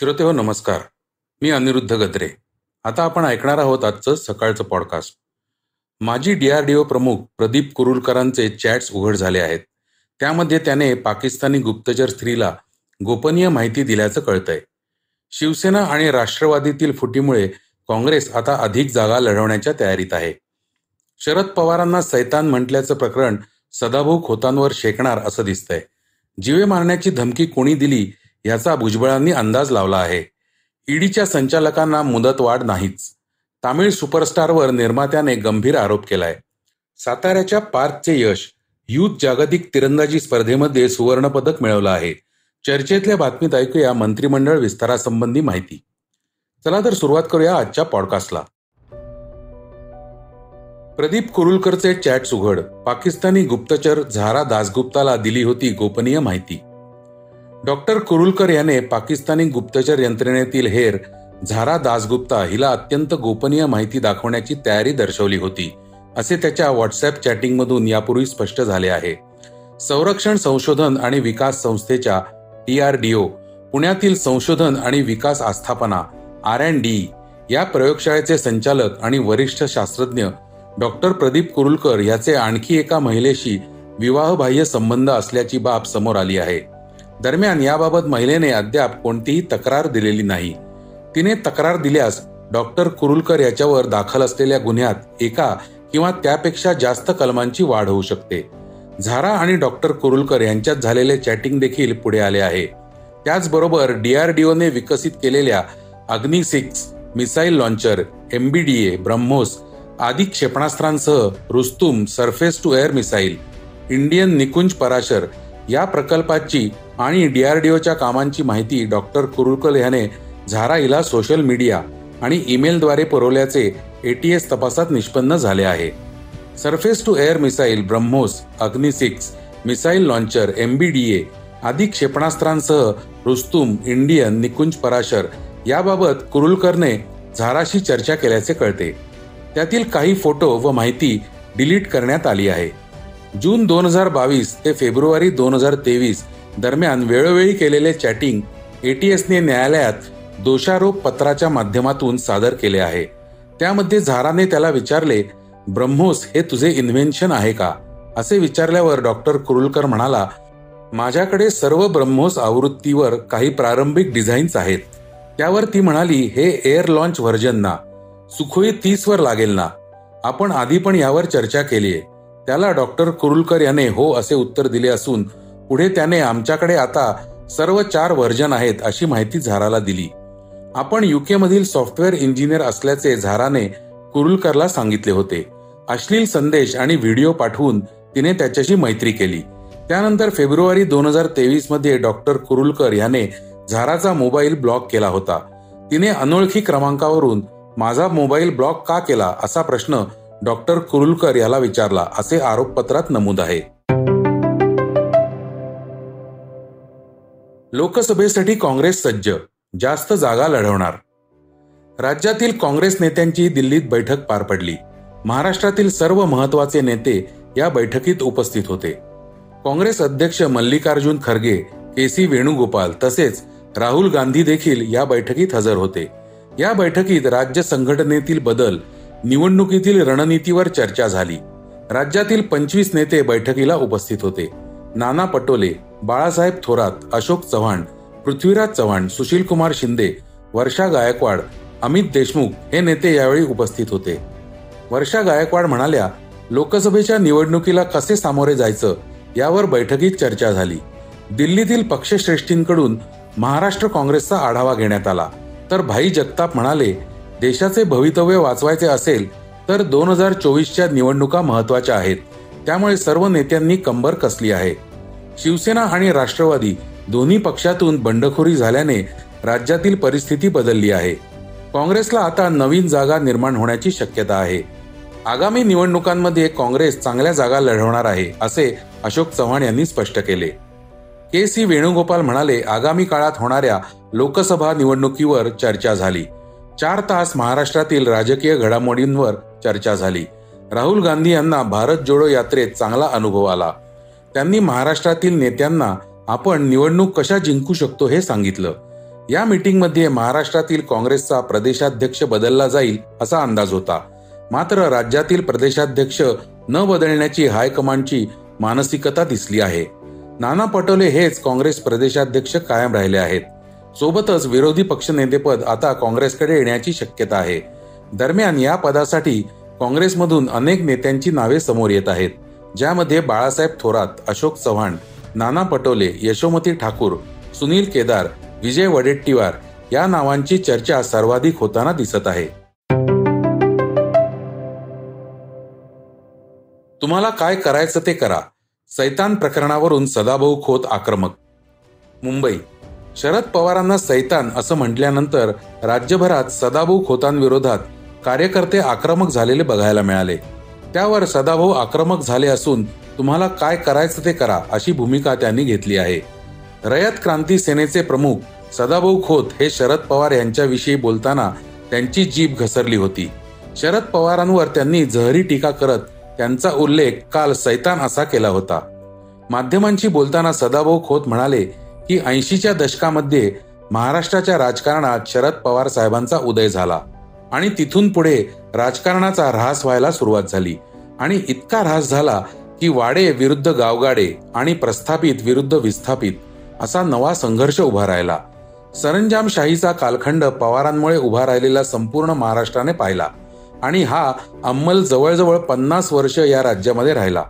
श्रोते हो नमस्कार. मी अनिरुद्ध गद्रे. आता आपण ऐकणार आहोत आजचं सकाळचं पॉडकास्ट माजी डीआरडीओ प्रमुख प्रदीप कुरुलकरांचे चॅट्स उघड झाले आहेत. त्यामध्ये त्याने पाकिस्तानी गुप्तचर स्त्रीला गोपनीय माहिती दिल्याचं कळतंय. शिवसेना आणि राष्ट्रवादीतील फुटीमुळे काँग्रेस आता अधिक जागा लढवण्याच्या तयारीत आहे. शरद पवारांना सैतान म्हटल्याचं प्रकरण सदाभाऊ खोतांवर शेकणार असं दिसतंय. जीवे मारण्याची धमकी कोणी दिली याचा भुजबळांनी अंदाज लावला आहे. ईडीच्या संचालकांना मुदतवाढ नाहीच. तामिळ सुपरस्टारवर निर्मात्याने गंभीर आरोप केलाय. साताऱ्याच्या पार्कचे यश युथ जागतिक तिरंदाजी स्पर्धेमध्ये सुवर्णपदक मिळवलं आहे. चर्चेतल्या बातमीत ऐकूया मंत्रिमंडळ विस्तारासंबंधी माहिती. चला तर सुरुवात करूया आजच्या पॉडकास्टला. प्रदीप कुरुलकरचे चॅट्स उघड पाकिस्तानी गुप्तचर झारा दासगुप्ताला दिली होती गोपनीय माहिती. डॉक्टर कुरुलकर याने पाकिस्तानी गुप्तचर यंत्रणेतील हेर झारा दासगुप्ता हिला अत्यंत गोपनीय माहिती दाखवण्याची तयारी दर्शवली होती असे त्याच्या व्हॉट्सअप चॅटिंगमधून यापूर्वी स्पष्ट झाले आहे. संरक्षण संशोधन आणि विकास संस्थेच्या डीआरडीओ पुण्यातील संशोधन आणि विकास आस्थापना आर अँड डी या प्रयोगशाळेचे संचालक आणि वरिष्ठ शास्त्रज्ञ डॉक्टर प्रदीप कुरुलकर याचे आणखी एका महिलेशी विवाहबाह्य संबंध असल्याची बाब समोर आली आहे. दरम्यान याबाबत महिलेने अद्याप कोणतीही तक्रार दिलेली नाही. तिने तक्रार दिल्यास डॉक्टर कुरुलकर याच्यावर दाखल असलेल्या गुन्ह्यात एका किंवा त्यापेक्षा जास्त कलमांची वाढ होऊ शकते. झारा आणि डॉक्टर कुरुलकर यांच्यात झालेले चॅटिंग देखील पुढे आले आहे. त्याचबरोबर डीआरडीओने विकसित केलेल्या Agni six missile launcher MBDA BrahMos आदी क्षेपणास्त्रांसह Rustom surface to air missile Indian Nikunj Parashar या प्रकल्पाची आणि डीआरडीओच्या कामांची माहिती डॉक्टर कुरुलकर याने झारा सोशल मीडिया आणि ईमेलद्वारे पुरवल्याचे एटीएस तपासात निष्पन्न झाले आहे. Surface to air missile BrahMos Agni six missile launcher MBDA आदी क्षेपणास्त्रांसह रुस्तुम इंडियन निकुंज पराशर याबाबत कुरुलकरने झाराशी चर्चा केल्याचे कळते. त्यातील काही फोटो व माहिती डिलीट करण्यात आली आहे. जून दोन हजार बावीस ते फेब्रुवारी दोन हजार तेवीस दरम्यान वेळोवेळी केलेले चॅटिंग एटीएसने न्यायालयात दोषारोप पत्राच्या माध्यमातून सादर केले आहे. त्यामध्ये झाराने त्याला विचारले ब्रह्मोस हे तुझे इन्व्हेन्शन आहे का? असे विचारल्यावर डॉक्टर कुरुलकर म्हणाला माझ्याकडे सर्व ब्रह्मोस आवृत्तीवर काही प्रारंभिक डिझाईन्स आहेत. त्यावर ती म्हणाली हे एअर लॉन्च व्हर्जन ना. सुखोई तीस वर लागेल ना. आपण आधी पण यावर चर्चा केलीये. त्याला डॉक्टर कुरुलकर याने हो असे उत्तर दिले असून पुढे त्याने आमच्याकडे आता सर्व चार व्हर्जन आहेत अशी माहिती झाराला दिली. आपण युकेमधील सॉफ्टवेअर इंजिनियर असल्याचे झाराने कुरुलकरला सांगितले होते. अश्लील संदेश आणि व्हिडिओ पाठवून तिने त्याच्याशी मैत्री केली. त्यानंतर फेब्रुवारी दोन हजार तेवीसमध्ये डॉक्टर कुरुलकर याने झाराचा मोबाईल ब्लॉक केला होता. तिने अनोळखी क्रमांकावरून माझा मोबाईल ब्लॉक का केला? असा प्रश्न डॉक्टर कुरुलकर याला विचारला असे आरोपपत्रात नमूद आहे. लोकसभेसाठी काँग्रेस सज्ज जास्त जागा लढवणार. राज्यातील काँग्रेस नेत्यांची दिल्लीत बैठक पार पडली. महाराष्ट्रातील सर्व महत्त्वाचे नेते या बैठकीत उपस्थित होते. काँग्रेस अध्यक्ष मल्लिकार्जुन खरगे के सी वेणुगोपाल तसेच राहुल गांधी देखील या बैठकीत हजर होते. या बैठकीत राज्य संघटनेतील बदल निवडणुकीतील रणनीतीवर चर्चा झाली. राज्यातील पंचवीस नेते बैठकीला उपस्थित होते. नाना पटोले बाळासाहेब थोरात अशोक चव्हाण पृथ्वीराज चव्हाण सुशील कुमार शिंदे वर्षा गायकवाड अमित देशमुख हे नेते यावेळी उपस्थित होते. वर्षा गायकवाड म्हणाल्या लोकसभेच्या निवडणुकीला कसे सामोरे जायचं यावर बैठकीत चर्चा झाली. दिल्लीतील पक्षश्रेष्ठींकडून महाराष्ट्र काँग्रेसचा आढावा घेण्यात आला. तर भाई जगताप म्हणाले देशाचे भवितव्य वाचवायचे असेल तर दोन हजार चोवीसच्या निवडणुका महत्त्वाच्या आहेत. त्यामुळे सर्व नेत्यांनी कंबर कसली आहे. शिवसेना आणि राष्ट्रवादी दोन्ही पक्षातून बंडखोरी झाल्याने राज्यातील परिस्थिती बदलली आहे. काँग्रेसला आता नवीन जागा निर्माण होण्याची शक्यता आहे. आगामी निवडणुकांमध्ये काँग्रेस चांगल्या जागा लढवणार आहे असे अशोक चव्हाण यांनी स्पष्ट केले. के सी वेणुगोपाल म्हणाले आगामी काळात होणाऱ्या लोकसभा निवडणुकीवर चर्चा झाली. चार तास महाराष्ट्रातील राजकीय घडामोडींवर चर्चा झाली. राहुल गांधी यांना भारत जोडो यात्रेत चांगला अनुभव आला. त्यांनी महाराष्ट्रातील नेत्यांना आपण निवडणूक कशा जिंकू शकतो हे सांगितलं. या मीटिंगमध्ये महाराष्ट्रातील काँग्रेसचा प्रदेशाध्यक्ष बदलला जाईल असा अंदाज होता. मात्र राज्यातील प्रदेशाध्यक्ष न बदलण्याची हायकमांडची मानसिकता दिसली आहे. नाना पटोले हेच काँग्रेस प्रदेशाध्यक्ष कायम राहिले आहेत. सोबतच विरोधी पक्षनेतेपद आता काँग्रेसकडे येण्याची शक्यता आहे. दरम्यान या पदासाठी काँग्रेसमधून अनेक नेत्यांची नावे समोर येत आहेत. ज्यामध्ये बाळासाहेब थोरात अशोक चव्हाण नाना पटोले यशोमती ठाकूर सुनील केदार विजय वडेट्टीवार या नावांची चर्चा सर्वाधिक होताना दिसत आहे. तुम्हाला काय करायचं ते करा. सैतान प्रकरणावरून सदाभाऊ खोत आक्रमक. मुंबई शरद पवारांना सैतान असं म्हटल्यानंतर राज्यभरात सदाभाऊ खोतांविरोधात कार्यकर्ते आक्रमक झालेले बघायला मिळाले. त्यावर सदाभाऊ आक्रमक झाले असून तुम्हाला काय करायचं ते करा अशी भूमिका त्यांनी घेतली आहे. रयत क्रांती सेनेचे प्रमुख सदाभाऊ खोत हे शरद पवार यांच्याविषयी बोलताना त्यांची जीभ घसरली होती. शरद पवारांवर त्यांनी जहरी टीका करत त्यांचा उल्लेख काल सैतान असा केला होता. माध्यमांशी बोलताना सदाभाऊ खोत म्हणाले की ऐंशीच्या दशकामध्ये महाराष्ट्राच्या राजकारणात शरद पवार साहेबांचा उदय झाला आणि तिथून पुढे राजकारणाचा ऱ्हास व्हायला सुरुवात झाली. आणि इतका ऱ्हास झाला की वाडे विरुद्ध गावगाडे आणि प्रस्थापित विरुद्ध विस्थापित असा नवा संघर्ष उभा राहिला. सरंजामशाहीचा कालखंड पवारांमुळे उभा राहिलेला संपूर्ण महाराष्ट्राने पाहिला आणि हा अंमल जवळजवळ पन्नास वर्ष या राज्यामध्ये राहिला.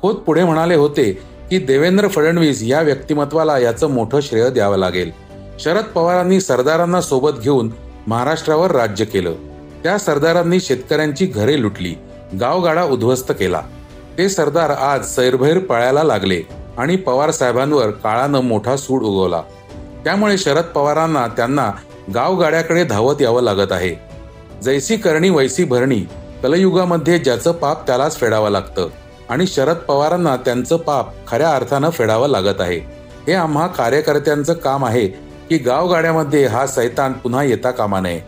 खोत पुढे म्हणाले होते की देवेंद्र फडणवीस या व्यक्तिमत्वाला याचं मोठं श्रेय द्यावं लागेल. शरद पवारांनी सरदारांना सोबत घेऊन महाराष्ट्रावर राज्य केलं. त्या सरदारांनी शेतकऱ्यांची घरे लुटली गावगाडा उद्ध्वस्त केला. ते सरदार आज सैरभैर पळायला लागले आणि पवार साहेबांवर काळानं मोठा सूड उगवला. त्यामुळे शरद पवारांना त्यांना गावगाड्याकडे धावत यावं लागत आहे. जैसी करणी वैसी भरणी कलयुगामध्ये ज्याचं पाप त्यालाच फेडावं लागतं. आणि शरद पवारांना त्यांचं पाप खऱ्या अर्थानं फेडावं लागत आहे. हे आम्हा कार्यकर्त्यांचं काम आहे की गावगाड्यामध्ये हा सैतान पुन्हा येता कामा नये.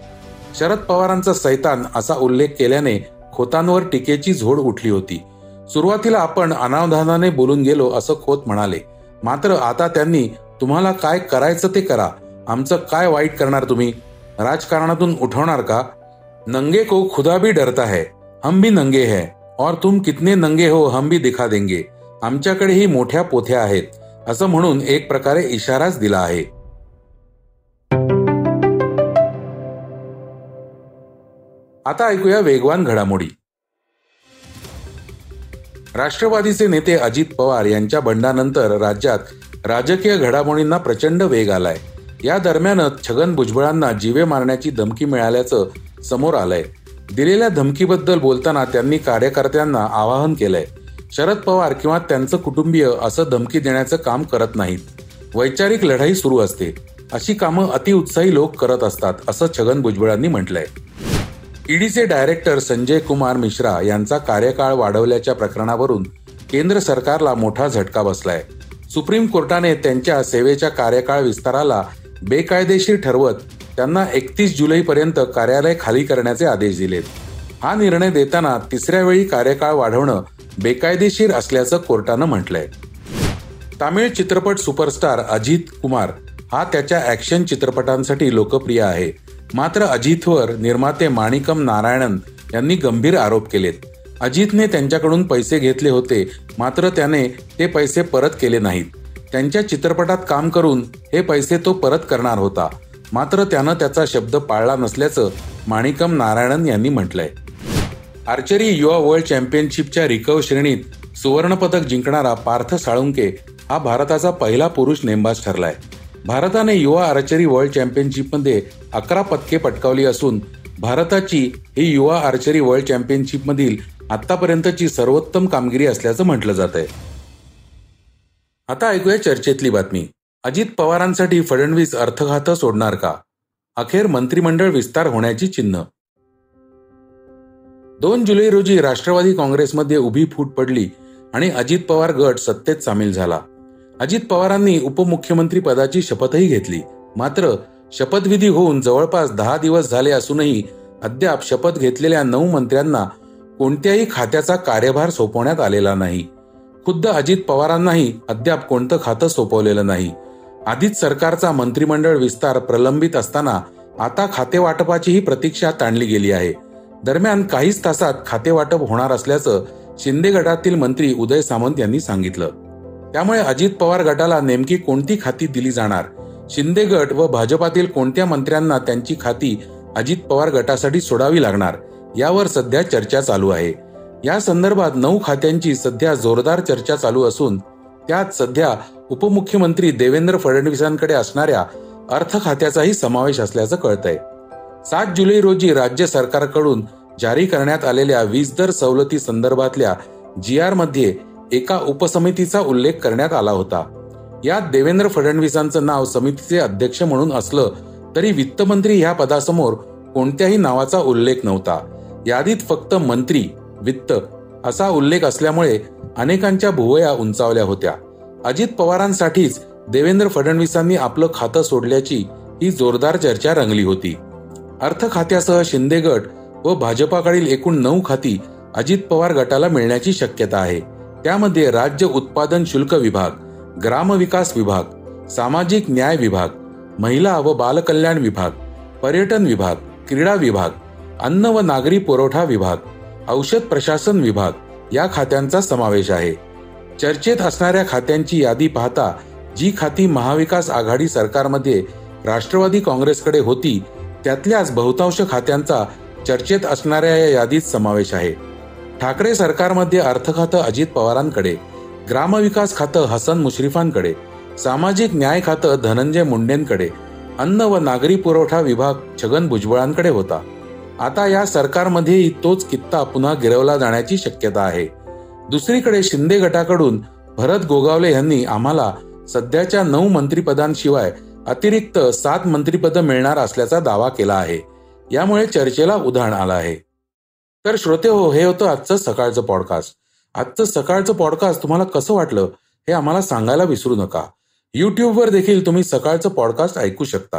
शरद पवारांचा सैतान असा उल्लेख केल्याने खोतांवर टीकेची झोड उठली होती. सुरुवातीला आपण अनावधानाने बोलून गेलो असं खोत म्हणाले. मात्र आता त्यांनी तुम्हाला काय करायचं ते करा. आमचं काय वाईट करणार तुम्ही? राजकारणातून उठवणार का? नंगे को खुदा भी डरता है. हम भी नंगे है. और तुम कितने नंगे हो हम भी दिखा देंगे। आमच्याकडेही मोठ्या पोथ्या आहेत असं म्हणून एक प्रकारे इशाराच दिला आहे. आता ऐकूया वेगवान घडामोडी. राष्ट्रवादीचे नेते अजित पवार यांच्या बंडानंतर राज्यात राजकीय घडामोडींना प्रचंड वेग आलाय. या दरम्यानच छगन भुजबळांना जीवे मारण्याची धमकी मिळाल्याचं समोर आलंय. दिलेल्या धमकीबद्दल बोलताना त्यांनी कार्यकर्त्यांना आवाहन केलंय. शरद पवार किंवा त्यांचं कुटुंबीय असं धमकी देण्याचं काम करत नाहीत. वैचारिक लढाई सुरू असते. अशी कामं अतिउत्साही लोक करत असतात असं छगन भुजबळांनी म्हटलंय. ईडीचे डायरेक्टर संजय कुमार मिश्रा यांचा कार्यकाळ वाढवल्याच्या प्रकरणावरून केंद्र सरकारला मोठा झटका बसलाय. सुप्रीम कोर्टाने त्यांच्या सेवेच्या कार्यकाळ विस्ताराला बेकायदेशीर ठरवत त्यांना एकतीस जुलैपर्यंत कार्यालय खाली करण्याचे आदेश दिलेत. हा निर्णय देताना तिसऱ्या वेळी कार्यकाळ वाढवणं बेकायदेशीर असल्याचं कोर्टानं म्हटलंय. तामिळ चित्रपट सुपरस्टार अजित कुमार हा त्याच्या ऍक्शन चित्रपटांसाठी लोकप्रिय आहे. मात्र अजितवर निर्माते माणिकम नारायणन यांनी गंभीर आरोप केलेत. अजितने त्यांच्याकडून पैसे घेतले होते मात्र त्याने ते पैसे परत केले नाहीत. त्यांच्या चित्रपटात काम करून हे पैसे तो परत करणार होता. मात्र त्यानं त्याचा शब्द पाळला नसल्याचं माणिकम नारायणन यांनी म्हटलंय. आर्चरी युवा वर्ल्ड चॅम्पियनशिपच्या रिकव श्रेणीत सुवर्णपदक जिंकणारा पार्थ साळुंके हा भारताचा पहिला पुरुष नेमबाज ठरलाय. भारताने युवा आर्चरी वर्ल्ड चॅम्पियनशिपमध्ये अकरा पदके पटकावली असून भारताची ही युवा आर्चरी वर्ल्ड चॅम्पियनशिपमधील आतापर्यंतची सर्वोत्तम कामगिरी असल्याचं म्हटलं जात आहे आता ऐकूया चर्चेतली बातमी. अजित पवारांसाठी फडणवीस अर्थघात सोडणार का? अखेर मंत्रिमंडळ विस्तार होण्याची चिन्ह. दोन जुलै रोजी राष्ट्रवादी काँग्रेसमध्ये उभी फूट पडली आणि अजित पवार गट सत्तेत सामील झाला. अजित पवारांनी उपमुख्यमंत्री पदाची शपथही घेतली. मात्र शपथविधी होऊन जवळपास दहा दिवस झाले असूनही अद्याप शपथ घेतलेल्या नऊ मंत्र्यांना कोणत्याही खात्याचा कार्यभार सोपवण्यात आलेला नाही. खुद्द अजित पवारांनाही अद्याप कोणतं खातं सोपवलेलं नाही. आधीच सरकारचा मंत्रिमंडळ विस्तार प्रलंबित असताना आता खाते वाटपाचीही प्रतीक्षा ताणली गेली आहे. दरम्यान काहीच तासात खाते वाटप होणार असल्याचं शिंदे गटातील मंत्री उदय सामंत यांनी सांगितलं. त्यामुळे अजित पवार गटाला नेमकी कोणती खाती दिली जाणार? शिंदे गट व भाजपातील कोणत्या मंत्र्यांना त्यांची खाती अजित पवार गटासाठी सोडावी लागणार? यावर सध्या चर्चा चालू आहे. या संदर्भात नऊ खात्यांची सध्या जोरदार चर्चा चालू असून त्यात सध्या उपमुख्यमंत्री देवेंद्र फडणवीसांकडे असणाऱ्या अर्थ खात्याचाही समावेश असल्याचं कळतंय. सात जुलै रोजी राज्य सरकारकडून जारी करण्यात आलेल्या वीज दर सवलती संदर्भातल्या जी आरमध्ये एका उपसमितीचा उल्लेख करण्यात आला होता. यात देवेंद्र फडणवीसांचं नाव समितीचे अध्यक्ष म्हणून असलं तरी वित्तमंत्री ह्या पदासमोर कोणत्याही नावाचा उल्लेख नव्हता. यादीत फक्त मंत्री वित्त असा उल्लेख असल्यामुळे अनेकांच्या भुवया उंचावल्या होत्या. अजित पवारांसाठीच देवेंद्र फडणवीसांनी आपलं खातं सोडल्याची ही जोरदार चर्चा रंगली होती. अर्थ खात्यासह शिंदे गट व भाजपाकडील एकूण नऊ खाती अजित पवार गटाला मिळण्याची शक्यता आहे. त्यामध्ये राज्य उत्पादन शुल्क विभाग ग्रामविकास विभाग सामाजिक न्याय विभाग महिला व बालकल्याण विभाग पर्यटन विभाग क्रीडा विभाग अन्न व नागरी पुरवठा विभाग औषध प्रशासन विभाग या खात्यांचा समावेश आहे. चर्चेत असणाऱ्या खात्यांची यादी पाहता जी खाती महाविकास आघाडी सरकारमध्ये राष्ट्रवादी काँग्रेसकडे होती त्यातल्याच बहुतांश खात्यांचा चर्चेत असणाऱ्या या यादीत समावेश आहे. ठाकरे सरकारमध्ये अर्थ खातं अजित पवारांकडे ग्रामविकास खातं हसन मुश्रीफांकडे सामाजिक न्याय खातं धनंजय मुंडेंकडे अन्न व नागरी पुरवठा विभाग छगन भुजबळांकडे होता. आता या सरकारमध्येही तोच कित्ता पुन्हा गिरवला जाण्याची शक्यता आहे. दुसरीकडे शिंदे गटाकडून भरत गोगावले यांनी आम्हाला सध्याच्या नऊ मंत्रिपदांशिवाय अतिरिक्त सात मंत्रिपद मिळणार असल्याचा दावा केला आहे. यामुळे चर्चेला उधाण आलं आहे. तर श्रोते हो हे होतं आजचं सकाळचं पॉडकास्ट आजचं सकाळचं पॉडकास्ट तुम्हाला कसं वाटलं हे आम्हाला सांगायला विसरू नका. युट्यूबवर देखील तुम्ही सकाळचं पॉडकास्ट ऐकू शकता.